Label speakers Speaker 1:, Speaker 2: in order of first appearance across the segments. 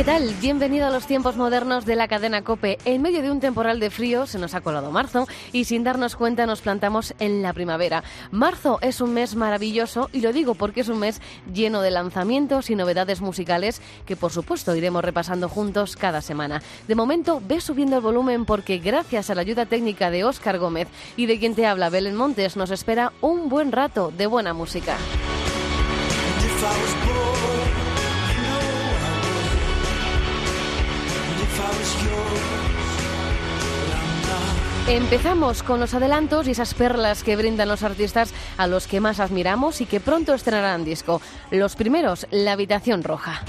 Speaker 1: ¿Qué tal? Bienvenido a los tiempos modernos de la cadena Cope. En medio de un temporal de frío se nos ha colado marzo y sin darnos cuenta nos plantamos en la primavera. Marzo es un mes maravilloso y lo digo porque es un mes lleno de lanzamientos y novedades musicales que por supuesto iremos repasando juntos cada semana. De momento ve subiendo el volumen porque gracias a la ayuda técnica de Óscar Gómez y de quien te habla Belén Montes nos espera un buen rato de buena música. Empezamos con los adelantos y esas perlas que brindan los artistas a los que más admiramos y que pronto estrenarán disco. Los primeros, La Habitación Roja.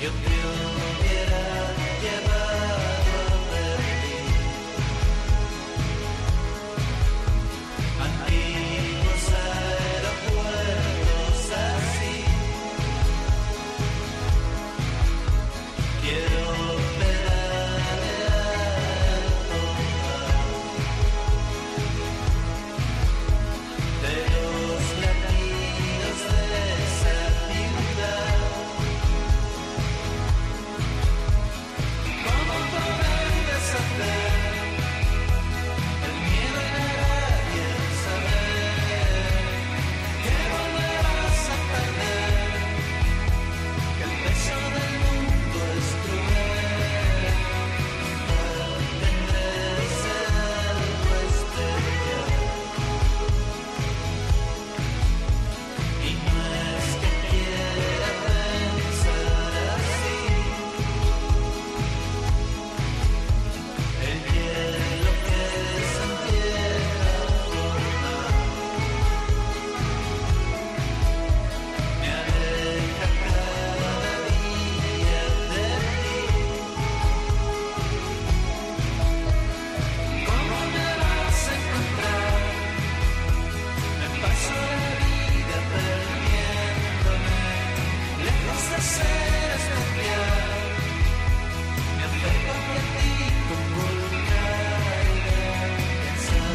Speaker 1: you build.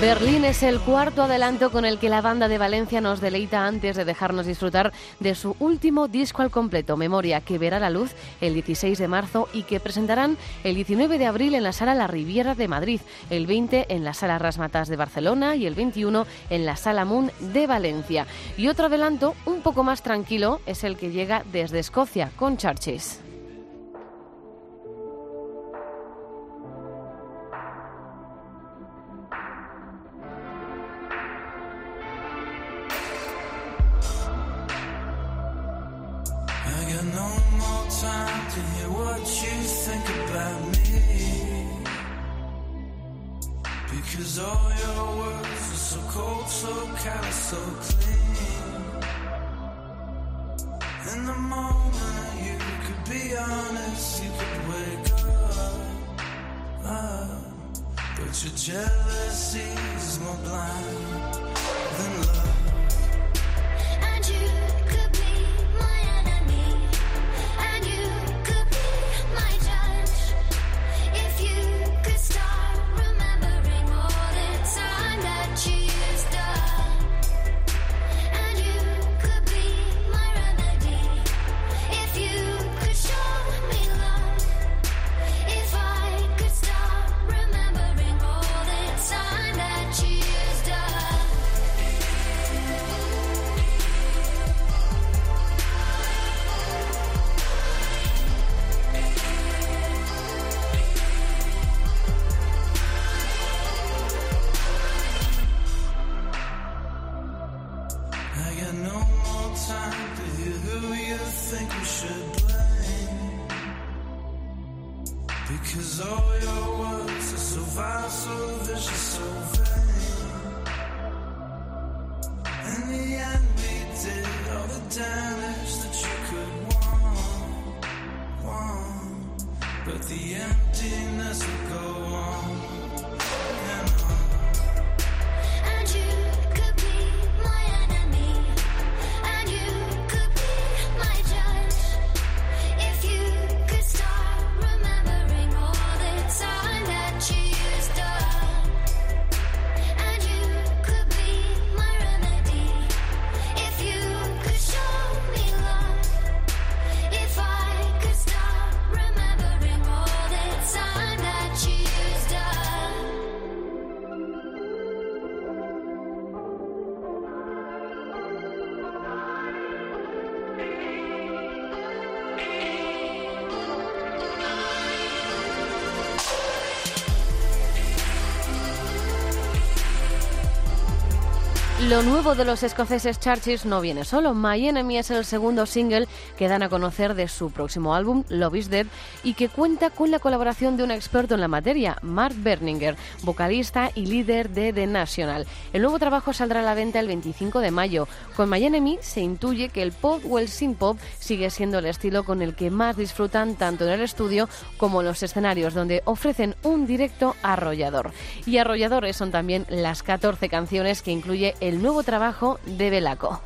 Speaker 2: Berlín es el cuarto adelanto con el que la banda de Valencia nos deleita antes de dejarnos disfrutar de su último disco al completo, Memoria, que verá la luz el 16 de marzo y que presentarán el 19 de abril en la Sala La Riviera de Madrid, el 20 en la Sala Rasmatas de Barcelona y el 21 en la Sala Moon de Valencia. Y otro adelanto un poco más tranquilo es el que llega desde Escocia con Churches.
Speaker 3: Cause all your words are so cold, so callous, so clean. In the moment, you could be honest, you could wake up. up. But your jealousy is more blind
Speaker 2: Lo nuevo de los escoceses Churches no viene solo. My Enemy es el segundo single que dan a conocer de su próximo álbum, Love is Dead, y que cuenta con la colaboración de un experto en la materia, Mark Berninger, vocalista y líder de The National. El nuevo trabajo saldrá a la venta el 25 de mayo. Con My Enemy se intuye que el pop o el synth pop sigue siendo el estilo con el que más disfrutan tanto en el estudio como en los escenarios, donde ofrecen un directo arrollador. Y arrolladores son también las 14 canciones que incluye el nuevo trabajo de Belaco.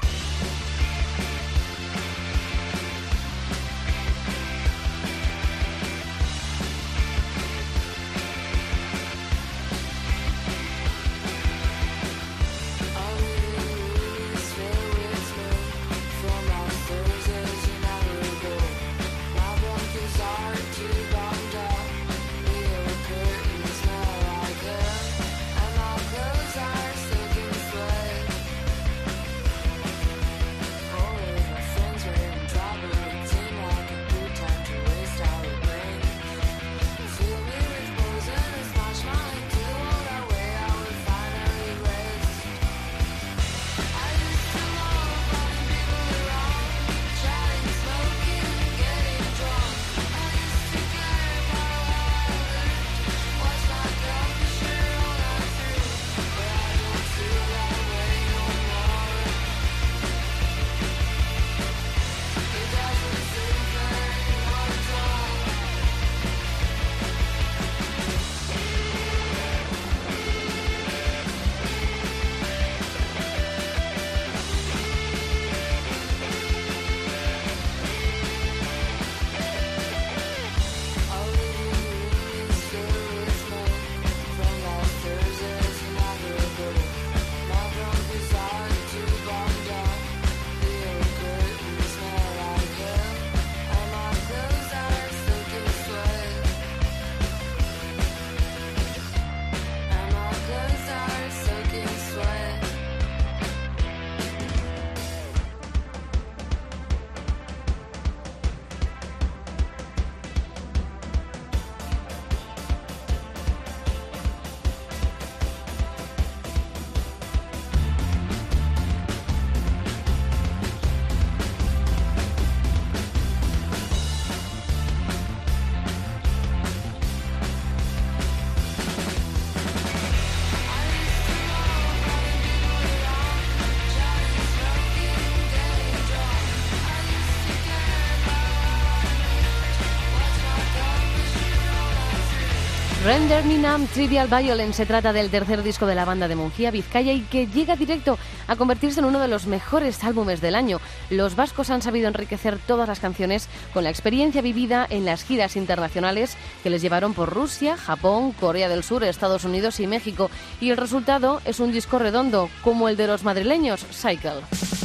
Speaker 2: Render Ninam Trivial Violence se trata del tercer disco de la banda de Mungía, Vizcaya, y que llega directo a convertirse en uno de los mejores álbumes del año. Los vascos han sabido enriquecer todas las canciones con la experiencia vivida en las giras internacionales que les llevaron por Rusia, Japón, Corea del Sur, Estados Unidos y México. Y el resultado es un disco redondo, como el de los madrileños, Cycle.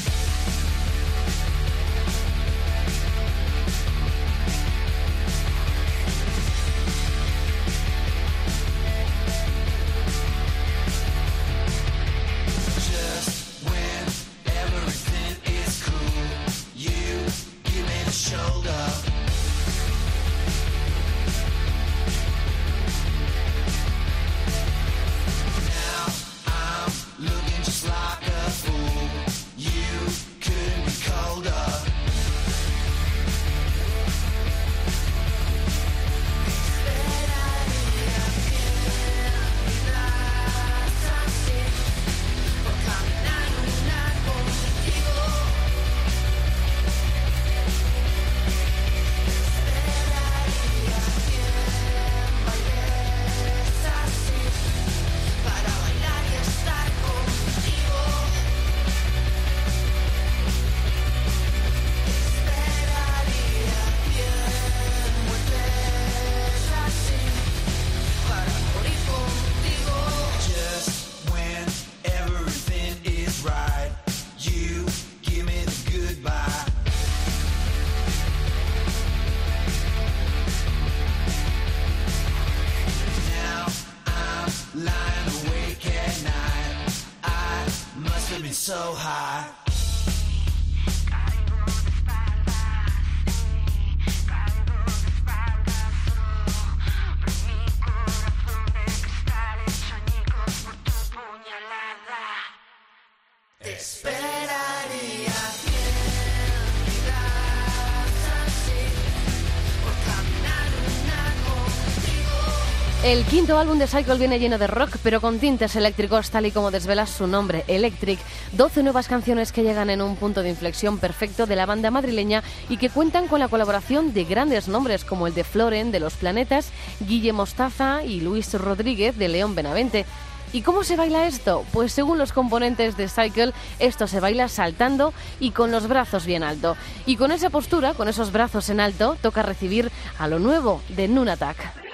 Speaker 2: El quinto álbum de Cycle viene lleno de rock, pero con tintes eléctricos, tal y como desvela su nombre, Electric. 12 nuevas canciones que llegan en un punto de inflexión perfecto de la banda madrileña y que cuentan con la colaboración de grandes nombres como el de Floren, de Los Planetas, Guille Mostaza y Luis Rodríguez, de León Benavente. ¿Y cómo se baila esto? Pues según los componentes de Cycle, esto se baila saltando y con los brazos bien alto. Y con esa postura, con esos brazos en alto, toca recibir a lo nuevo de Nunatak.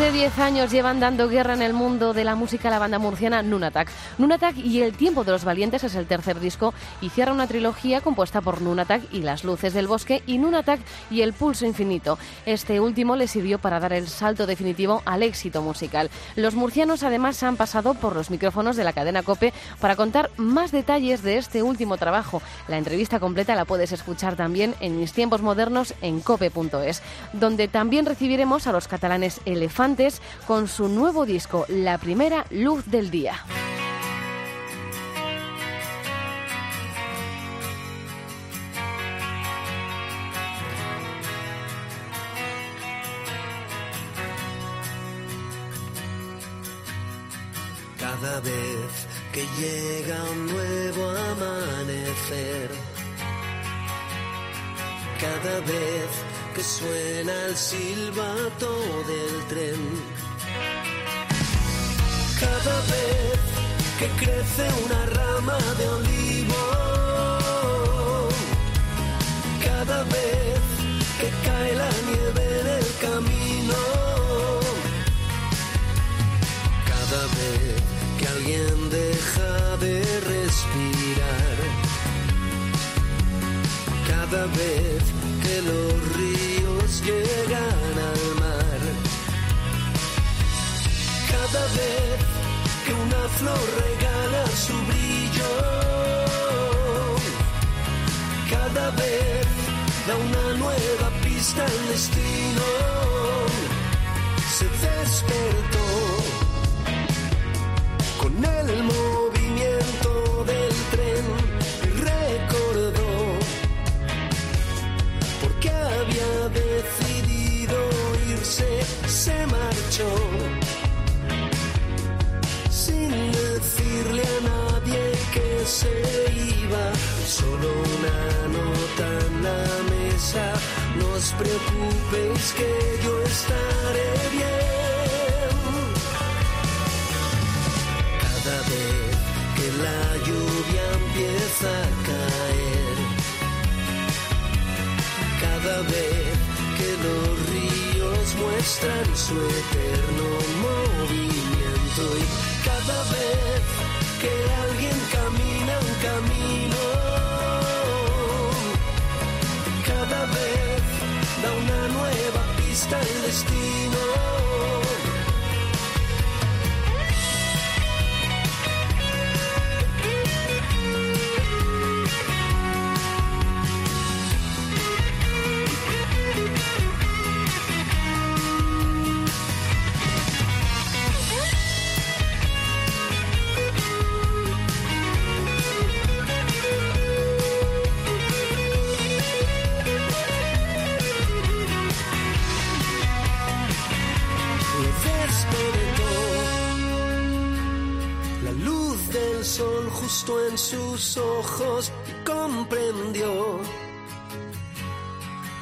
Speaker 4: De
Speaker 2: 10 años llevan dando guerra en el mundo de la música la banda murciana Nunatak. Nunatak y El tiempo de los valientes es el tercer disco y cierra una trilogía compuesta por Nunatak y Las luces del bosque y Nunatak y El pulso infinito. Este último le sirvió para dar el salto definitivo al éxito musical. Los murcianos además han pasado por los micrófonos de la cadena Cope para contar más detalles de este último trabajo. La entrevista completa la puedes escuchar también en Mis tiempos modernos en cope.es, donde también recibiremos a los catalanes Elefantes con su nuevo disco, La Primera Luz del Día.
Speaker 5: Que llega un nuevo amanecer, cada vez que suena el silbato del tren. Cada vez que crece una rama de olivo. Cada vez Cada vez que los ríos llegan al mar. Cada vez que una flor regala su brillo. Cada vez da una nueva pista al destino. Se despertó con el movimiento se marchó sin decirle a nadie que se iba, solo una nota en la mesa, no os preocupéis que yo estaré bien. Cada vez que la lluvia empieza a caer, cada vez que los ríos muestran su eterno movimiento y cada vez que alguien camina un camino, cada vez da una nueva pista al destino.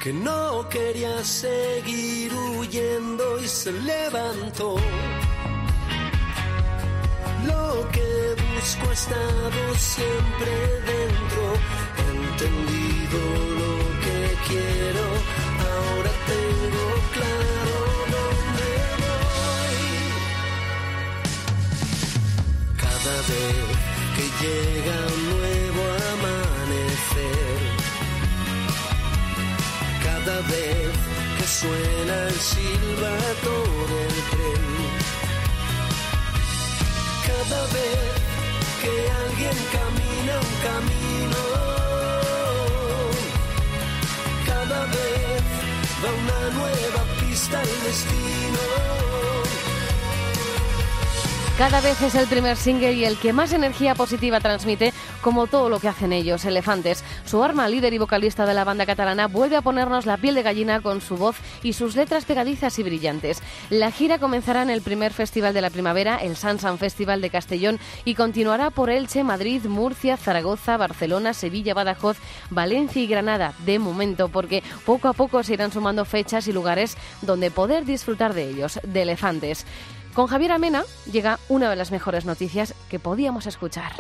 Speaker 5: Que no quería seguir huyendo y se levantó. Lo que busco ha estado siempre dentro, entendido lo que quiero, ahora tengo claro dónde voy. Cada vez que llega suena el silbato del tren, cada vez que alguien camina un camino, cada vez da una nueva pista al destino.
Speaker 2: Cada vez es el primer single y el que más energía positiva transmite, como todo lo que hacen ellos, Elefantes. Su arma, líder y vocalista de la banda catalana, vuelve a ponernos la piel de gallina con su voz y sus letras pegadizas y brillantes. La gira comenzará en el primer festival de la primavera, el Sansan Festival de Castellón, y continuará por Elche, Madrid, Murcia, Zaragoza, Barcelona, Sevilla, Badajoz, Valencia y Granada, de momento, porque poco a poco se irán sumando fechas y lugares donde poder disfrutar de ellos, de Elefantes. Con Javier Amena llega una de las mejores noticias que podíamos escuchar.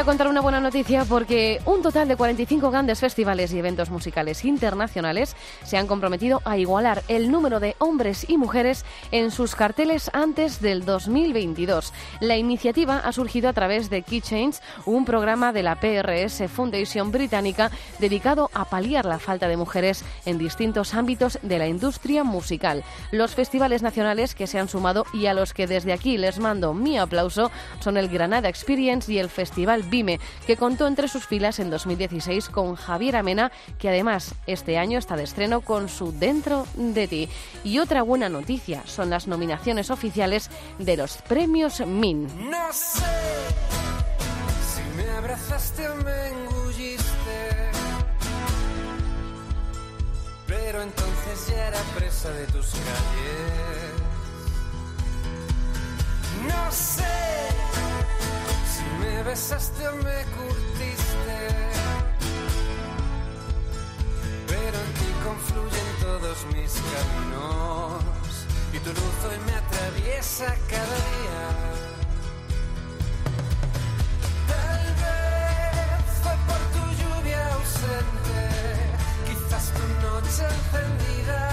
Speaker 6: A
Speaker 2: contar una buena noticia porque un total de 45 grandes festivales y eventos musicales internacionales se han comprometido a igualar el número de hombres y mujeres en sus carteles antes del 2022. La iniciativa ha surgido a través de Key Change, un programa de la PRS Foundation británica dedicado a paliar la falta de mujeres en distintos ámbitos de la industria musical. Los festivales nacionales que se han sumado y a los que desde aquí les mando mi aplauso son el Granada Experience y el Festival Vime, que contó entre sus filas en 2016 con Javier Amena, que además este año está de estreno con su Dentro de ti. Y otra buena noticia son las nominaciones oficiales de los premios MIN.
Speaker 4: No sé si me abrazaste o me engulliste, pero entonces ya era presa de tus calles. No sé si me besaste o me curtiste, pero en ti confluyen todos mis caminos y tu luz hoy me atraviesa cada día. Tal vez fue por tu lluvia ausente, quizás tu noche encendida,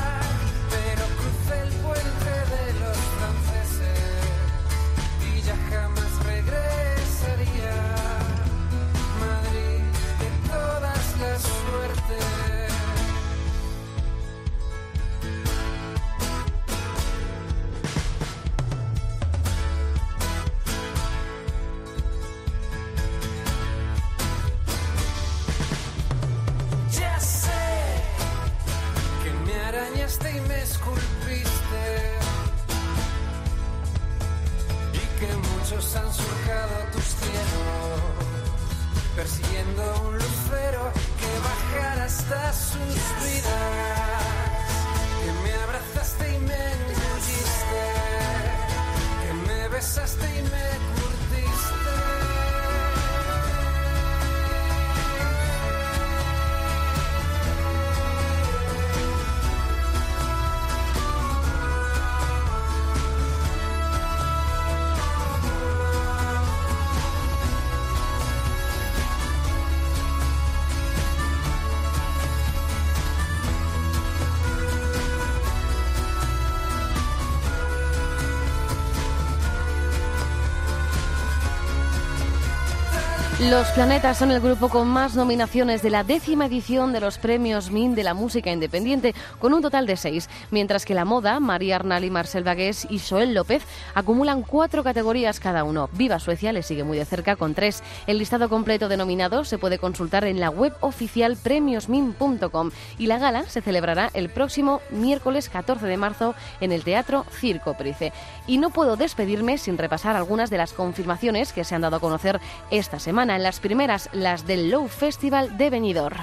Speaker 4: Los
Speaker 2: Planetas son el grupo con más nominaciones de la décima edición de los premios MIN de la música independiente, con un total de seis, mientras que la moda, María Arnal y Marcel Vagués y Joel López acumulan cuatro categorías cada uno. Viva Suecia le sigue muy de cerca con tres. El listado completo de nominados se puede consultar en la web oficial premiosmin.com y la gala se celebrará el próximo miércoles 14 de marzo en el Teatro Circo Price. Y no puedo despedirme sin repasar algunas de las confirmaciones que se han dado a conocer esta semana. En las primeras, las del Low Festival de Benidorm.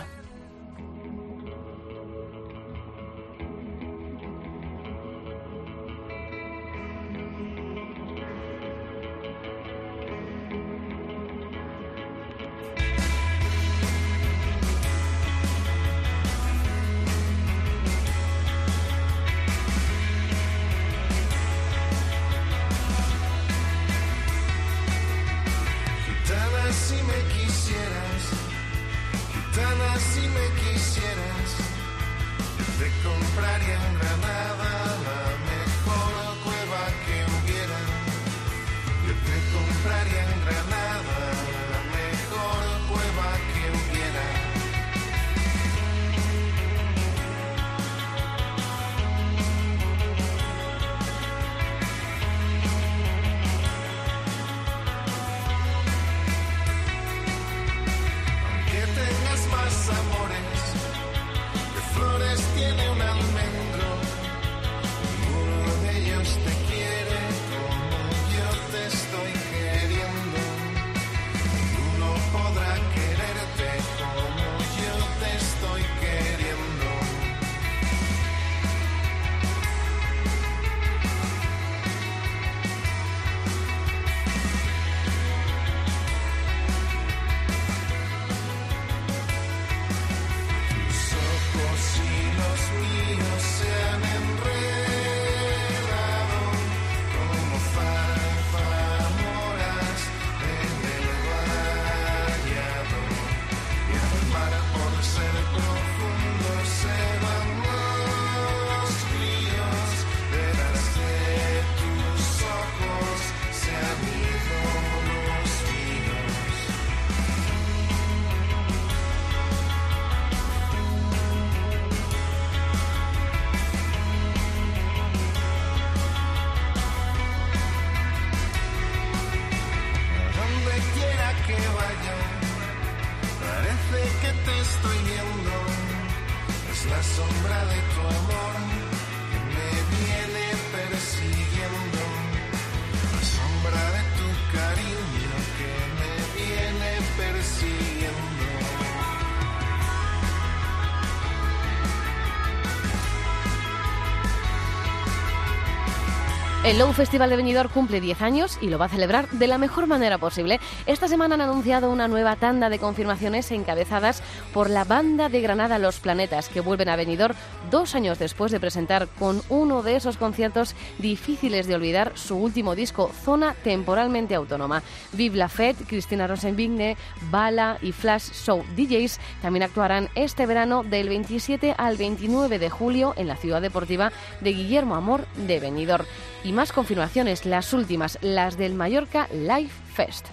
Speaker 4: El
Speaker 2: Low Festival de Benidorm cumple 10 años y lo va a celebrar de la mejor manera posible. Esta semana han anunciado una nueva tanda de confirmaciones encabezadas por la banda de Granada Los Planetas, que vuelven a Benidorm dos años después de presentar con uno de esos conciertos difíciles de olvidar su último disco, Zona Temporalmente Autónoma. Vive la Fête, Cristina Rosenvigne, Bala y Flash Show DJs también actuarán este verano del 27 al 29 de julio en la ciudad deportiva de Guillermo Amor de Benidorm. Más confirmaciones, las últimas, las del Mallorca Live Fest.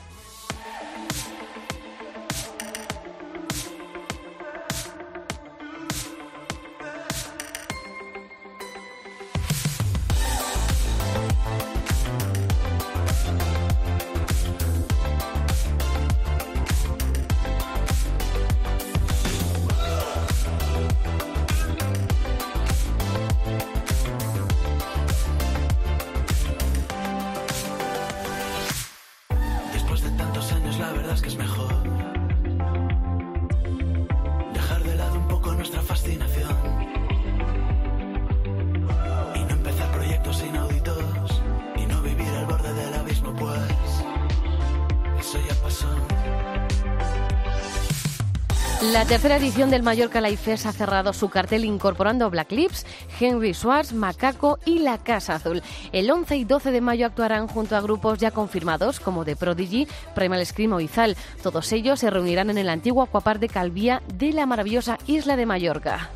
Speaker 7: La
Speaker 2: tercera edición del Mallorca Live Fest ha cerrado su cartel incorporando Black Lips, Henry Schwartz, Macaco y La Casa Azul. El 11 y 12 de mayo actuarán junto a grupos ya confirmados como The Prodigy, Primal Scream o Izal. Todos ellos se reunirán en el antiguo acuapar de Calvía de la maravillosa isla de Mallorca.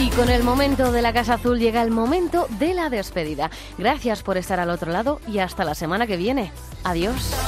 Speaker 7: Y
Speaker 8: con el momento de la Casa Azul llega el momento de la despedida. Gracias por estar al otro lado y hasta la semana que viene. Adiós.